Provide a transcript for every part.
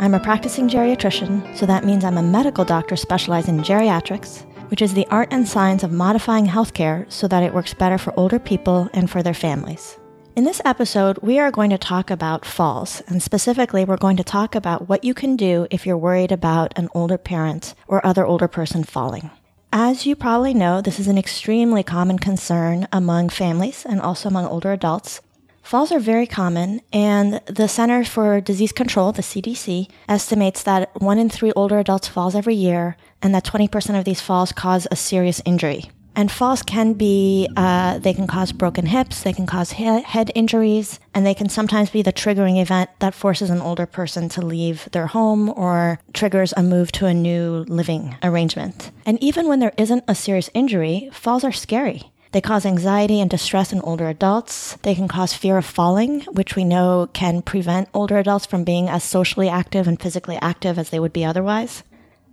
I'm a practicing geriatrician, so that means I'm a medical doctor specializing in geriatrics, which is the art and science of modifying healthcare so that it works better for older people and for their families. In this episode, we are going to talk about falls, and specifically, we're going to talk about what you can do if you're worried about an older parent or other older person falling. As you probably know, this is an extremely common concern among families and also among older adults. Falls are very common, and the Center for Disease Control, the CDC, estimates that one in three older adults falls every year, and that 20% of these falls cause a serious injury. And falls can be, uh, they can cause broken hips, they can cause he- head injuries, and they can sometimes be the triggering event that forces an older person to leave their home or triggers a move to a new living arrangement. And even when there isn't a serious injury, falls are scary. They cause anxiety and distress in older adults. They can cause fear of falling, which we know can prevent older adults from being as socially active and physically active as they would be otherwise.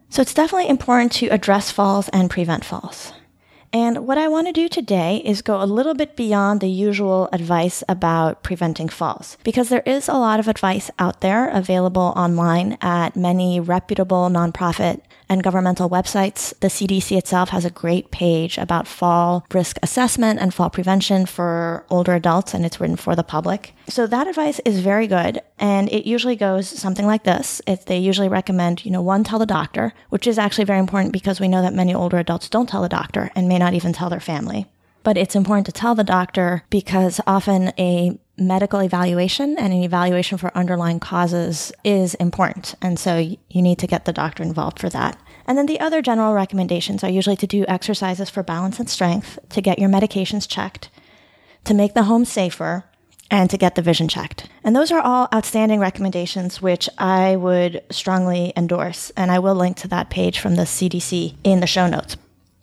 So it's definitely important to address falls and prevent falls. And what I want to do today is go a little bit beyond the usual advice about preventing falls, because there is a lot of advice out there available online at many reputable nonprofit and governmental websites. The CDC itself has a great page about fall risk assessment and fall prevention for older adults, and it's written for the public. So that advice is very good, and it usually goes something like this. It, they usually recommend, you know, one, tell the doctor, which is actually very important because we know that many older adults don't tell the doctor and may not even tell their family. But it's important to tell the doctor because often a medical evaluation and an evaluation for underlying causes is important. And so you need to get the doctor involved for that. And then the other general recommendations are usually to do exercises for balance and strength, to get your medications checked, to make the home safer, and to get the vision checked. And those are all outstanding recommendations, which I would strongly endorse. And I will link to that page from the CDC in the show notes.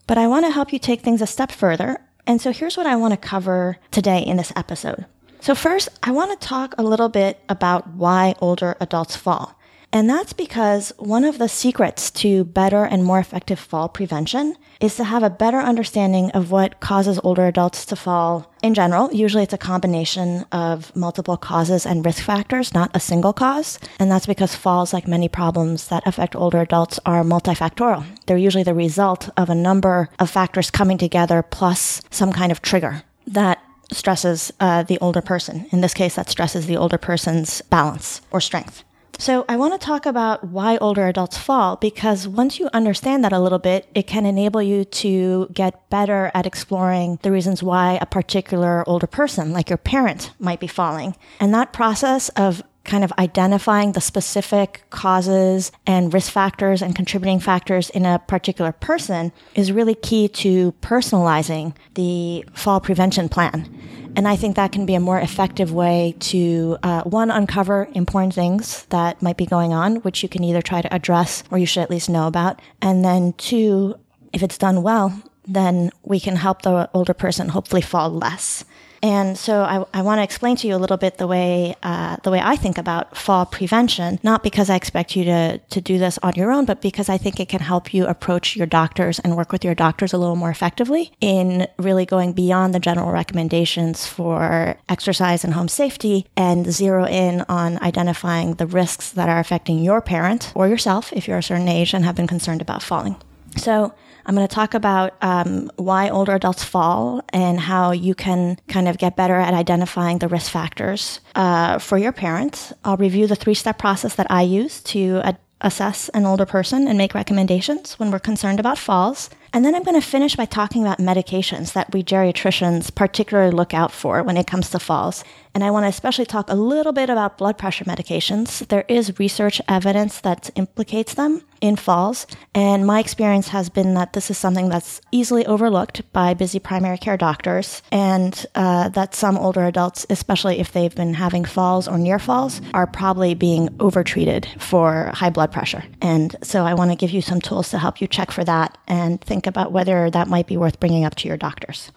But I want to help you take things a step further. And so here's what I want to cover today in this episode. So, first, I want to talk a little bit about why older adults fall. And that's because one of the secrets to better and more effective fall prevention is to have a better understanding of what causes older adults to fall in general. Usually it's a combination of multiple causes and risk factors, not a single cause. And that's because falls, like many problems that affect older adults, are multifactorial. They're usually the result of a number of factors coming together plus some kind of trigger that stresses uh, the older person. In this case, that stresses the older person's balance or strength. So I want to talk about why older adults fall because once you understand that a little bit, it can enable you to get better at exploring the reasons why a particular older person, like your parent, might be falling. And that process of kind of identifying the specific causes and risk factors and contributing factors in a particular person is really key to personalizing the fall prevention plan. And I think that can be a more effective way to, uh, one, uncover important things that might be going on, which you can either try to address or you should at least know about. And then two, if it's done well, then we can help the older person hopefully fall less. And so I, I want to explain to you a little bit the way uh, the way I think about fall prevention, not because I expect you to to do this on your own, but because I think it can help you approach your doctors and work with your doctors a little more effectively in really going beyond the general recommendations for exercise and home safety and zero in on identifying the risks that are affecting your parent or yourself if you're a certain age and have been concerned about falling. So I'm going to talk about um, why older adults fall and how you can kind of get better at identifying the risk factors uh, for your parents. I'll review the three step process that I use to assess an older person and make recommendations when we're concerned about falls. And then I'm going to finish by talking about medications that we geriatricians particularly look out for when it comes to falls. And I want to especially talk a little bit about blood pressure medications. There is research evidence that implicates them in falls. And my experience has been that this is something that's easily overlooked by busy primary care doctors, and uh, that some older adults, especially if they've been having falls or near falls, are probably being overtreated for high blood pressure. And so I want to give you some tools to help you check for that and think about whether that might be worth bringing up to your doctors.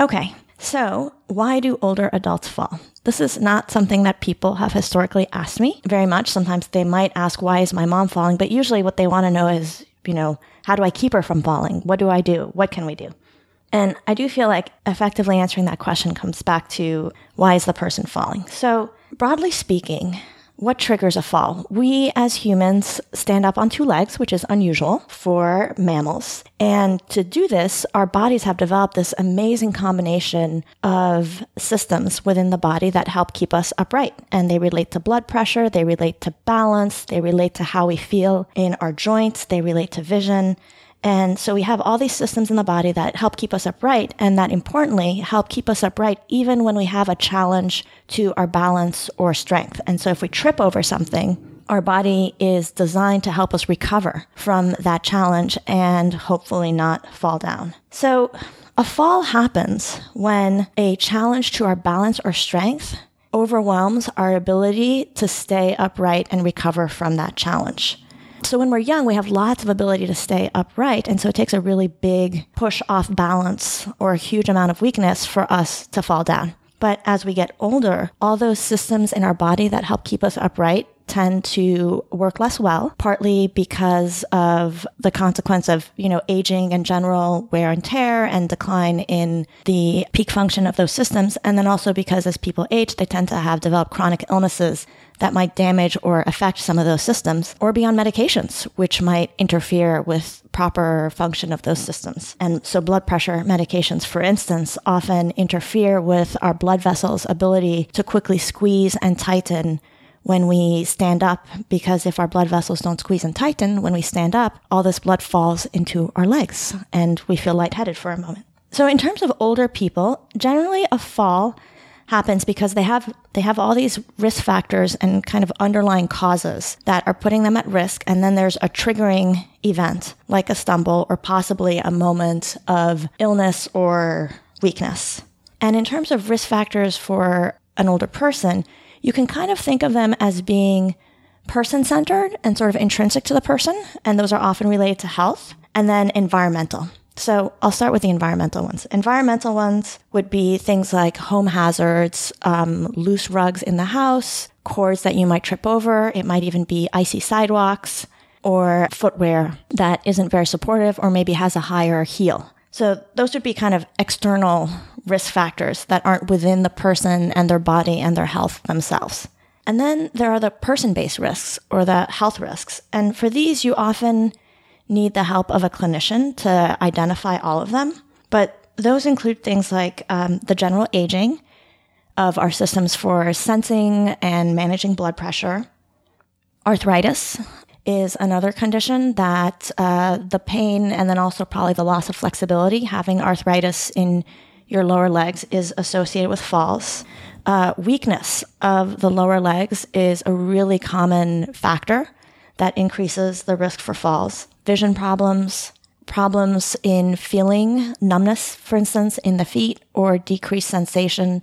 Okay, so, why do older adults fall? This is not something that people have historically asked me very much. Sometimes they might ask, why is my mom falling? But usually what they want to know is, you know, how do I keep her from falling? What do I do? What can we do? And I do feel like effectively answering that question comes back to why is the person falling? So, broadly speaking, what triggers a fall? We as humans stand up on two legs, which is unusual for mammals. And to do this, our bodies have developed this amazing combination of systems within the body that help keep us upright. And they relate to blood pressure, they relate to balance, they relate to how we feel in our joints, they relate to vision. And so we have all these systems in the body that help keep us upright and that importantly help keep us upright even when we have a challenge to our balance or strength. And so if we trip over something, our body is designed to help us recover from that challenge and hopefully not fall down. So a fall happens when a challenge to our balance or strength overwhelms our ability to stay upright and recover from that challenge. So when we're young, we have lots of ability to stay upright. And so it takes a really big push off balance or a huge amount of weakness for us to fall down. But as we get older, all those systems in our body that help keep us upright tend to work less well, partly because of the consequence of, you know, aging and general wear and tear and decline in the peak function of those systems. And then also because as people age, they tend to have developed chronic illnesses that might damage or affect some of those systems or be on medications, which might interfere with proper function of those systems. And so blood pressure medications, for instance, often interfere with our blood vessels' ability to quickly squeeze and tighten when we stand up, because if our blood vessels don't squeeze and tighten when we stand up, all this blood falls into our legs and we feel lightheaded for a moment. So in terms of older people, generally a fall happens because they have they have all these risk factors and kind of underlying causes that are putting them at risk and then there's a triggering event like a stumble or possibly a moment of illness or weakness. And in terms of risk factors for an older person, you can kind of think of them as being person centered and sort of intrinsic to the person, and those are often related to health, and then environmental. So I'll start with the environmental ones. Environmental ones would be things like home hazards, um, loose rugs in the house, cords that you might trip over. It might even be icy sidewalks or footwear that isn't very supportive or maybe has a higher heel. So those would be kind of external risk factors that aren't within the person and their body and their health themselves. And then there are the person based risks or the health risks. And for these, you often need the help of a clinician to identify all of them. But those include things like um, the general aging of our systems for sensing and managing blood pressure. Arthritis is another condition that uh, the pain and then also probably the loss of flexibility, having arthritis in your lower legs, is associated with falls. Uh, weakness of the lower legs is a really common factor that increases the risk for falls vision problems, problems in feeling numbness, for instance, in the feet, or decreased sensation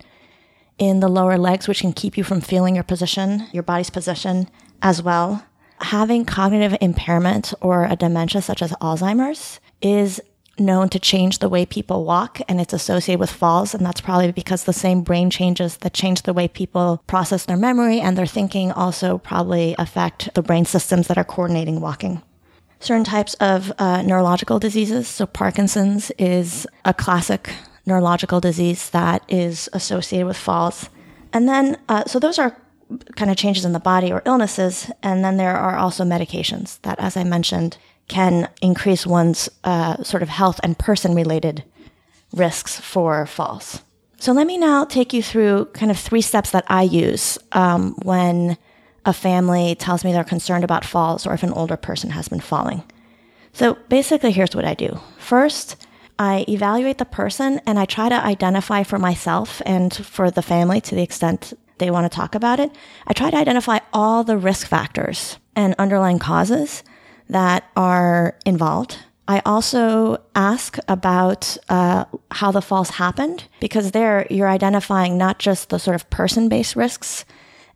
in the lower legs, which can keep you from feeling your position, your body's position as well. Having cognitive impairment or a dementia such as Alzheimer's is known to change the way people walk and it's associated with falls. And that's probably because the same brain changes that change the way people process their memory and their thinking also probably affect the brain systems that are coordinating walking certain types of uh, neurological diseases. So, Parkinson's is a classic neurological disease that is associated with falls. And then, uh, so those are kind of changes in the body or illnesses. And then there are also medications that, as I mentioned, can increase one's uh, sort of health and person related risks for falls. So, let me now take you through kind of three steps that I use um, when a family tells me they're concerned about falls or if an older person has been falling. So basically, here's what I do. First, I evaluate the person and I try to identify for myself and for the family to the extent they want to talk about it. I try to identify all the risk factors and underlying causes that are involved. I also ask about uh, how the falls happened because there you're identifying not just the sort of person based risks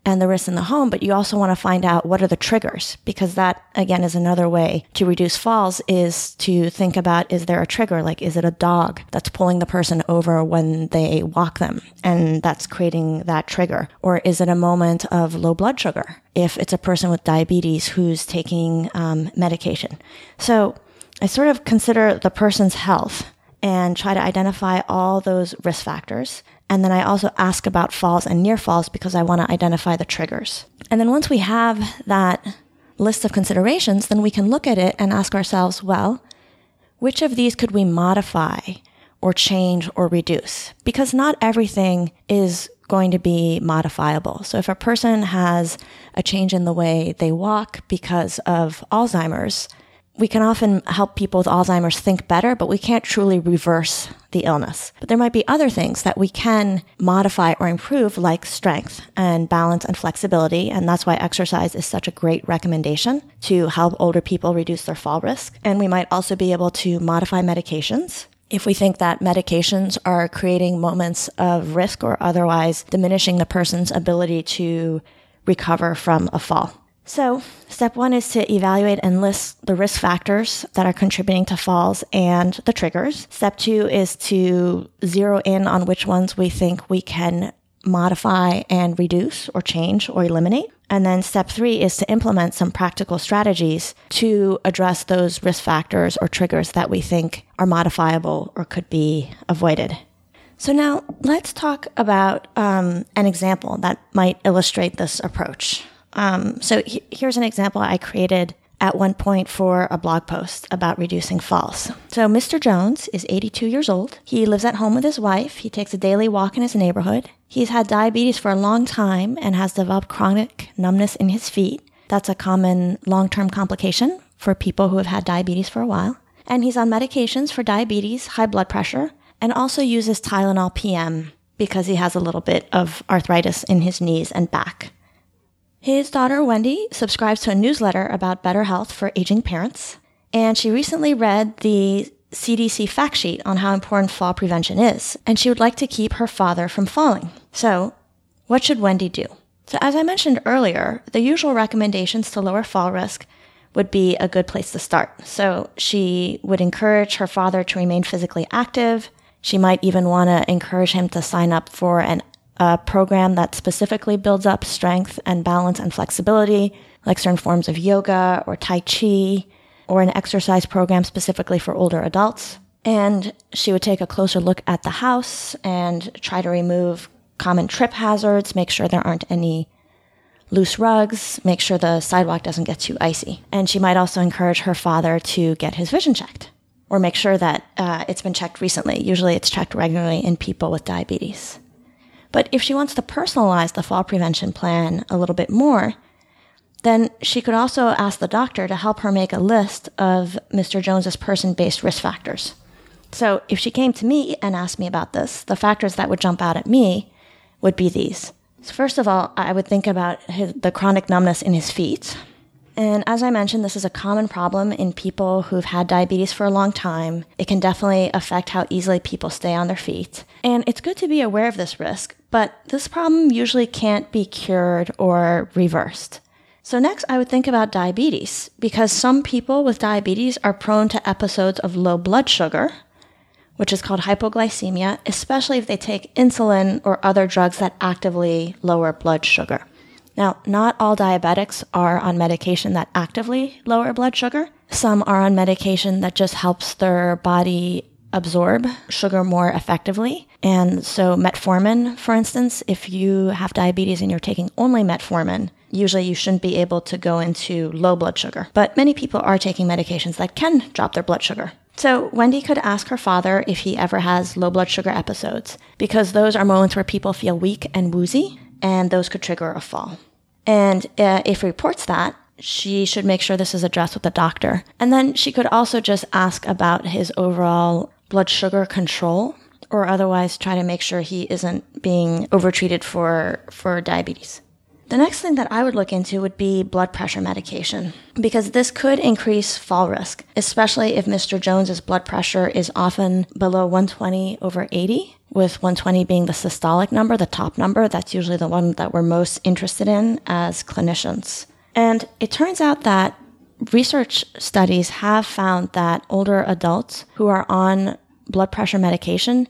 and the risks in the home, but you also want to find out what are the triggers because that again is another way to reduce falls is to think about is there a trigger? Like, is it a dog that's pulling the person over when they walk them and that's creating that trigger? Or is it a moment of low blood sugar? If it's a person with diabetes who's taking um, medication. So I sort of consider the person's health and try to identify all those risk factors. And then I also ask about falls and near falls because I want to identify the triggers. And then once we have that list of considerations, then we can look at it and ask ourselves, well, which of these could we modify or change or reduce? Because not everything is going to be modifiable. So if a person has a change in the way they walk because of Alzheimer's, we can often help people with Alzheimer's think better, but we can't truly reverse the illness. But there might be other things that we can modify or improve, like strength and balance and flexibility. And that's why exercise is such a great recommendation to help older people reduce their fall risk. And we might also be able to modify medications. If we think that medications are creating moments of risk or otherwise diminishing the person's ability to recover from a fall. So, step one is to evaluate and list the risk factors that are contributing to falls and the triggers. Step two is to zero in on which ones we think we can modify and reduce or change or eliminate. And then step three is to implement some practical strategies to address those risk factors or triggers that we think are modifiable or could be avoided. So now let's talk about um, an example that might illustrate this approach. Um, so he- here's an example I created at one point for a blog post about reducing falls. So Mr. Jones is 82 years old. He lives at home with his wife. He takes a daily walk in his neighborhood. He's had diabetes for a long time and has developed chronic numbness in his feet. That's a common long-term complication for people who have had diabetes for a while. And he's on medications for diabetes, high blood pressure, and also uses Tylenol PM because he has a little bit of arthritis in his knees and back. His daughter, Wendy, subscribes to a newsletter about better health for aging parents, and she recently read the CDC fact sheet on how important fall prevention is, and she would like to keep her father from falling. So, what should Wendy do? So, as I mentioned earlier, the usual recommendations to lower fall risk would be a good place to start. So, she would encourage her father to remain physically active. She might even want to encourage him to sign up for an a program that specifically builds up strength and balance and flexibility, like certain forms of yoga or Tai Chi, or an exercise program specifically for older adults. And she would take a closer look at the house and try to remove common trip hazards, make sure there aren't any loose rugs, make sure the sidewalk doesn't get too icy. And she might also encourage her father to get his vision checked or make sure that uh, it's been checked recently. Usually it's checked regularly in people with diabetes. But if she wants to personalize the fall prevention plan a little bit more, then she could also ask the doctor to help her make a list of Mr. Jones's person-based risk factors. So if she came to me and asked me about this, the factors that would jump out at me would be these. So first of all, I would think about his, the chronic numbness in his feet. And as I mentioned, this is a common problem in people who've had diabetes for a long time. It can definitely affect how easily people stay on their feet. And it's good to be aware of this risk, but this problem usually can't be cured or reversed. So next, I would think about diabetes because some people with diabetes are prone to episodes of low blood sugar, which is called hypoglycemia, especially if they take insulin or other drugs that actively lower blood sugar. Now, not all diabetics are on medication that actively lower blood sugar. Some are on medication that just helps their body absorb sugar more effectively. And so metformin, for instance, if you have diabetes and you're taking only metformin, usually you shouldn't be able to go into low blood sugar. But many people are taking medications that can drop their blood sugar. So Wendy could ask her father if he ever has low blood sugar episodes, because those are moments where people feel weak and woozy, and those could trigger a fall. And uh, if reports that, she should make sure this is addressed with the doctor. And then she could also just ask about his overall blood sugar control or otherwise try to make sure he isn't being overtreated for, for diabetes. The next thing that I would look into would be blood pressure medication because this could increase fall risk, especially if Mr. Jones's blood pressure is often below 120 over 80, with 120 being the systolic number, the top number. That's usually the one that we're most interested in as clinicians. And it turns out that research studies have found that older adults who are on blood pressure medication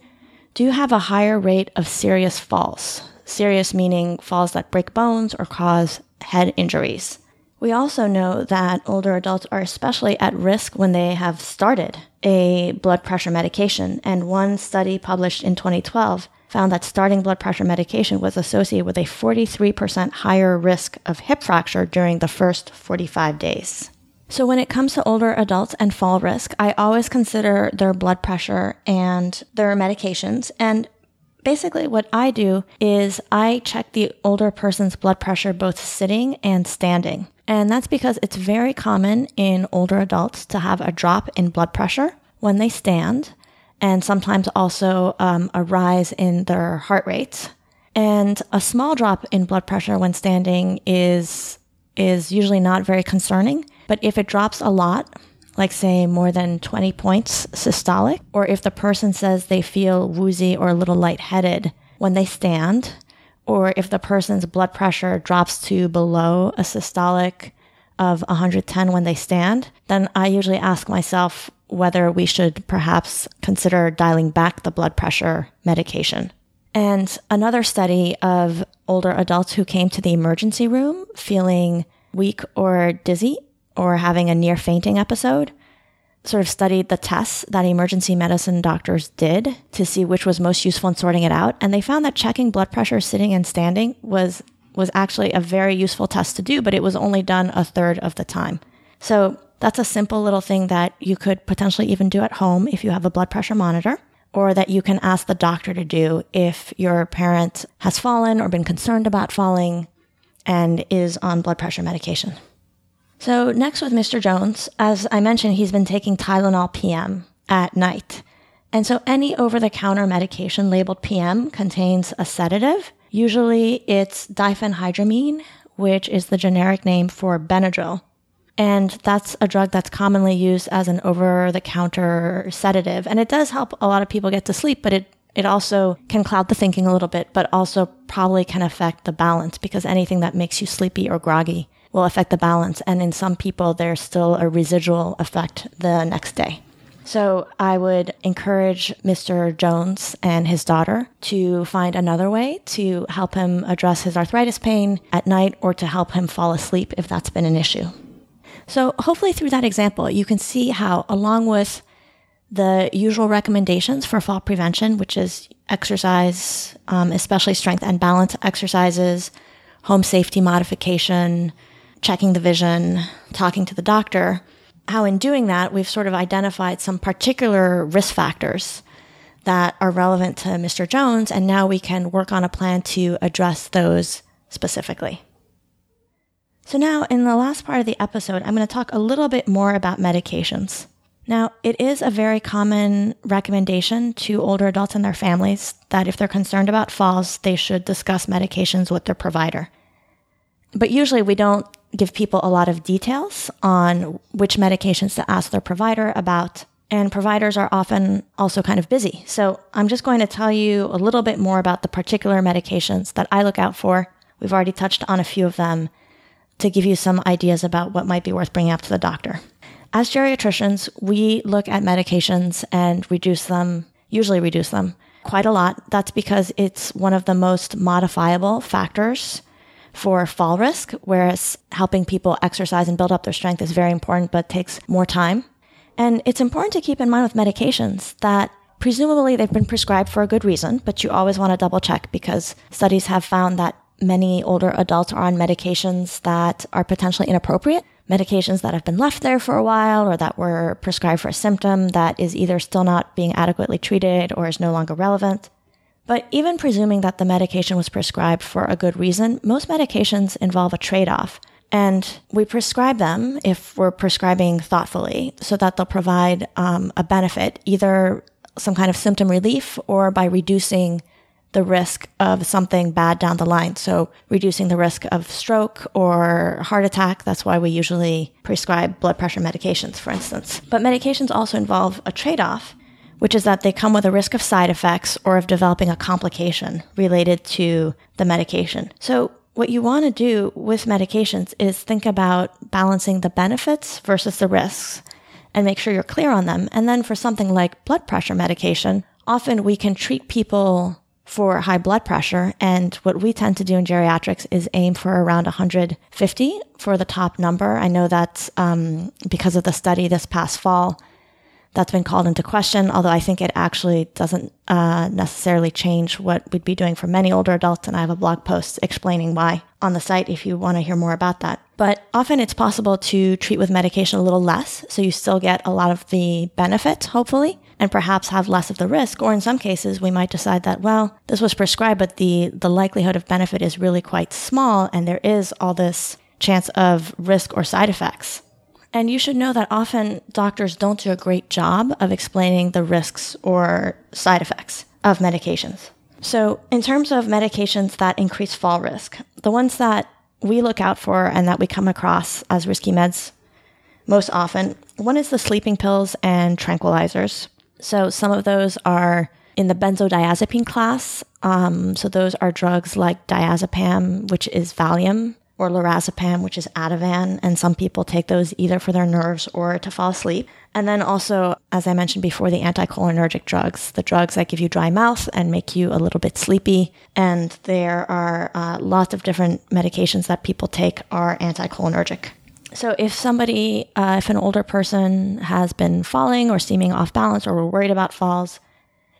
do have a higher rate of serious falls. Serious meaning falls that break bones or cause head injuries. We also know that older adults are especially at risk when they have started a blood pressure medication. And one study published in 2012 found that starting blood pressure medication was associated with a 43% higher risk of hip fracture during the first 45 days. So, when it comes to older adults and fall risk, I always consider their blood pressure and their medications. And basically, what I do is I check the older person's blood pressure both sitting and standing. And that's because it's very common in older adults to have a drop in blood pressure when they stand, and sometimes also um, a rise in their heart rate. And a small drop in blood pressure when standing is is usually not very concerning but if it drops a lot, like say more than 20 points systolic, or if the person says they feel woozy or a little lightheaded when they stand, or if the person's blood pressure drops to below a systolic of 110 when they stand, then I usually ask myself whether we should perhaps consider dialing back the blood pressure medication. And another study of older adults who came to the emergency room feeling weak or dizzy or having a near fainting episode, sort of studied the tests that emergency medicine doctors did to see which was most useful in sorting it out. And they found that checking blood pressure sitting and standing was, was actually a very useful test to do, but it was only done a third of the time. So that's a simple little thing that you could potentially even do at home if you have a blood pressure monitor, or that you can ask the doctor to do if your parent has fallen or been concerned about falling and is on blood pressure medication. So, next with Mr. Jones, as I mentioned, he's been taking Tylenol PM at night. And so, any over the counter medication labeled PM contains a sedative. Usually, it's diphenhydramine, which is the generic name for Benadryl. And that's a drug that's commonly used as an over the counter sedative. And it does help a lot of people get to sleep, but it, it also can cloud the thinking a little bit, but also probably can affect the balance because anything that makes you sleepy or groggy will affect the balance. And in some people, there's still a residual effect the next day. So I would encourage Mr. Jones and his daughter to find another way to help him address his arthritis pain at night or to help him fall asleep if that's been an issue. So hopefully through that example, you can see how along with the usual recommendations for fall prevention, which is exercise, um, especially strength and balance exercises, home safety modification, checking the vision, talking to the doctor, how in doing that, we've sort of identified some particular risk factors that are relevant to Mr. Jones, and now we can work on a plan to address those specifically. So, now in the last part of the episode, I'm going to talk a little bit more about medications. Now, it is a very common recommendation to older adults and their families that if they're concerned about falls, they should discuss medications with their provider. But usually we don't give people a lot of details on which medications to ask their provider about. And providers are often also kind of busy. So I'm just going to tell you a little bit more about the particular medications that I look out for. We've already touched on a few of them to give you some ideas about what might be worth bringing up to the doctor. As geriatricians, we look at medications and reduce them, usually reduce them quite a lot. That's because it's one of the most modifiable factors for fall risk, whereas helping people exercise and build up their strength is very important, but takes more time. And it's important to keep in mind with medications that presumably they've been prescribed for a good reason, but you always want to double check because studies have found that many older adults are on medications that are potentially inappropriate, medications that have been left there for a while or that were prescribed for a symptom that is either still not being adequately treated or is no longer relevant. But even presuming that the medication was prescribed for a good reason, most medications involve a trade off. And we prescribe them if we're prescribing thoughtfully so that they'll provide um, a benefit, either some kind of symptom relief or by reducing the risk of something bad down the line. So reducing the risk of stroke or heart attack. That's why we usually prescribe blood pressure medications, for instance. But medications also involve a trade off, which is that they come with a risk of side effects or of developing a complication related to the medication. So what you want to do with medications is think about balancing the benefits versus the risks and make sure you're clear on them. And then for something like blood pressure medication, often we can treat people for high blood pressure. And what we tend to do in geriatrics is aim for around 150 for the top number. I know that's um, because of the study this past fall that's been called into question, although I think it actually doesn't uh, necessarily change what we'd be doing for many older adults. And I have a blog post explaining why on the site if you want to hear more about that. But often it's possible to treat with medication a little less, so you still get a lot of the benefit, hopefully, and perhaps have less of the risk. Or in some cases, we might decide that, well, this was prescribed, but the, the likelihood of benefit is really quite small, and there is all this chance of risk or side effects. And you should know that often doctors don't do a great job of explaining the risks or side effects of medications. So, in terms of medications that increase fall risk, the ones that we look out for and that we come across as risky meds most often, one is the sleeping pills and tranquilizers. So, some of those are in the benzodiazepine class. Um, so, those are drugs like diazepam, which is Valium, or lorazepam, which is Ativan, and some people take those either for their nerves or to fall asleep. And then also, as I mentioned before, the anticholinergic drugs, the drugs that give you dry mouth and make you a little bit sleepy. And there are uh, lots of different medications that people take are anticholinergic. So if somebody, uh, if an older person has been falling or seeming off balance or we're worried about falls,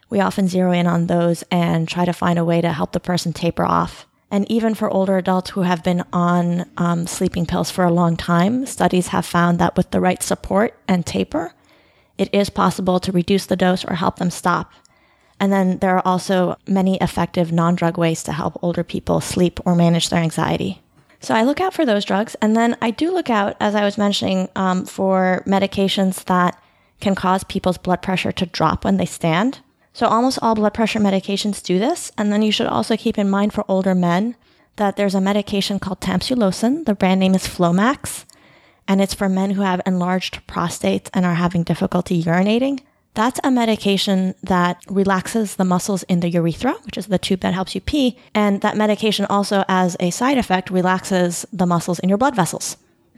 we often zero in on those and try to find a way to help the person taper off and even for older adults who have been on um, sleeping pills for a long time, studies have found that with the right support and taper, it is possible to reduce the dose or help them stop. And then there are also many effective non drug ways to help older people sleep or manage their anxiety. So I look out for those drugs. And then I do look out, as I was mentioning, um, for medications that can cause people's blood pressure to drop when they stand. So almost all blood pressure medications do this. And then you should also keep in mind for older men that there's a medication called tamsulosin. The brand name is Flomax, and it's for men who have enlarged prostates and are having difficulty urinating. That's a medication that relaxes the muscles in the urethra, which is the tube that helps you pee. And that medication also, as a side effect, relaxes the muscles in your blood vessels.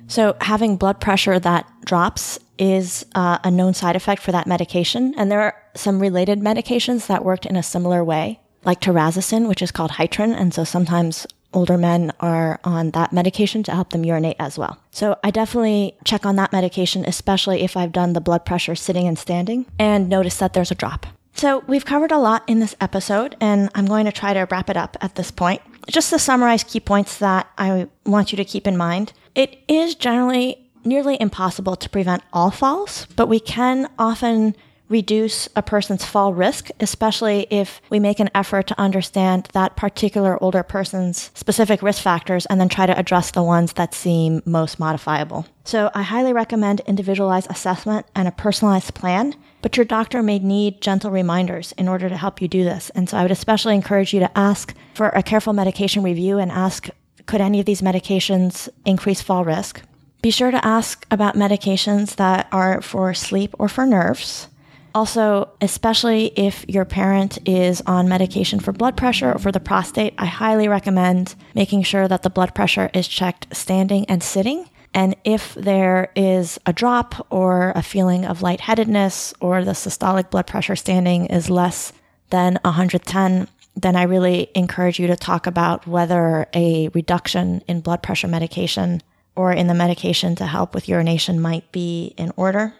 So having blood pressure that drops is uh, a known side effect for that medication. And there are some related medications that worked in a similar way, like terazosin, which is called Hytrin. And so sometimes older men are on that medication to help them urinate as well. So I definitely check on that medication, especially if I've done the blood pressure sitting and standing and notice that there's a drop. So we've covered a lot in this episode, and I'm going to try to wrap it up at this point. Just to summarize key points that I want you to keep in mind. It is generally nearly impossible to prevent all falls, but we can often reduce a person's fall risk, especially if we make an effort to understand that particular older person's specific risk factors and then try to address the ones that seem most modifiable. So I highly recommend individualized assessment and a personalized plan, but your doctor may need gentle reminders in order to help you do this. And so I would especially encourage you to ask for a careful medication review and ask, could any of these medications increase fall risk? Be sure to ask about medications that are for sleep or for nerves. Also, especially if your parent is on medication for blood pressure or for the prostate, I highly recommend making sure that the blood pressure is checked standing and sitting. And if there is a drop or a feeling of lightheadedness or the systolic blood pressure standing is less than 110, then I really encourage you to talk about whether a reduction in blood pressure medication or in the medication to help with urination might be in order.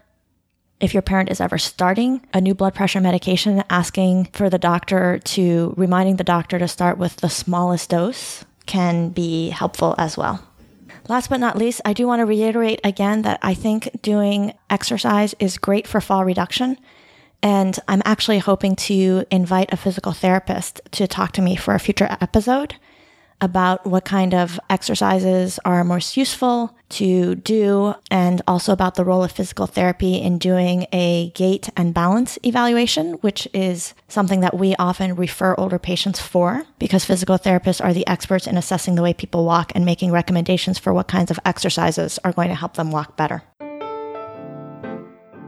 If your parent is ever starting a new blood pressure medication, asking for the doctor to, reminding the doctor to start with the smallest dose can be helpful as well. Last but not least, I do want to reiterate again that I think doing exercise is great for fall reduction. And I'm actually hoping to invite a physical therapist to talk to me for a future episode about what kind of exercises are most useful to do, and also about the role of physical therapy in doing a gait and balance evaluation, which is something that we often refer older patients for because physical therapists are the experts in assessing the way people walk and making recommendations for what kinds of exercises are going to help them walk better.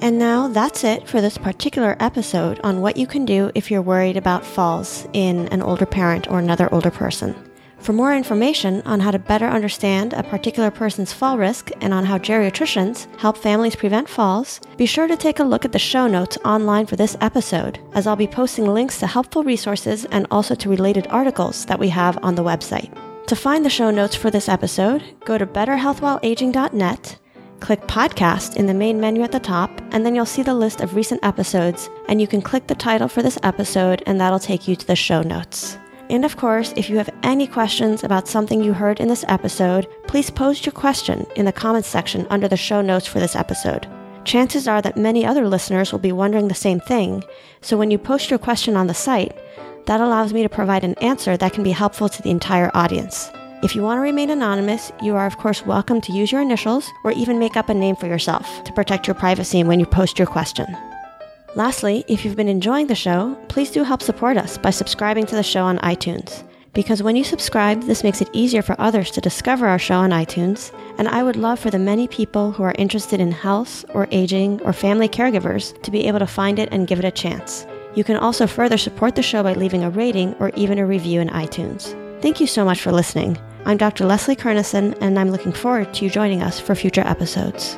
And now that's it for this particular episode on what you can do if you're worried about falls in an older parent or another older person. For more information on how to better understand a particular person's fall risk and on how geriatricians help families prevent falls, be sure to take a look at the show notes online for this episode, as I'll be posting links to helpful resources and also to related articles that we have on the website. To find the show notes for this episode, go to betterhealthwhileaging.net, click podcast in the main menu at the top, and then you'll see the list of recent episodes, and you can click the title for this episode, and that'll take you to the show notes. And of course, if you have any questions about something you heard in this episode, please post your question in the comments section under the show notes for this episode. Chances are that many other listeners will be wondering the same thing, so when you post your question on the site, that allows me to provide an answer that can be helpful to the entire audience. If you want to remain anonymous, you are of course welcome to use your initials or even make up a name for yourself to protect your privacy when you post your question. Lastly, if you've been enjoying the show, please do help support us by subscribing to the show on iTunes. Because when you subscribe, this makes it easier for others to discover our show on iTunes, and I would love for the many people who are interested in health or aging or family caregivers to be able to find it and give it a chance. You can also further support the show by leaving a rating or even a review in iTunes. Thank you so much for listening. I'm Dr. Leslie Kernisan, and I'm looking forward to you joining us for future episodes.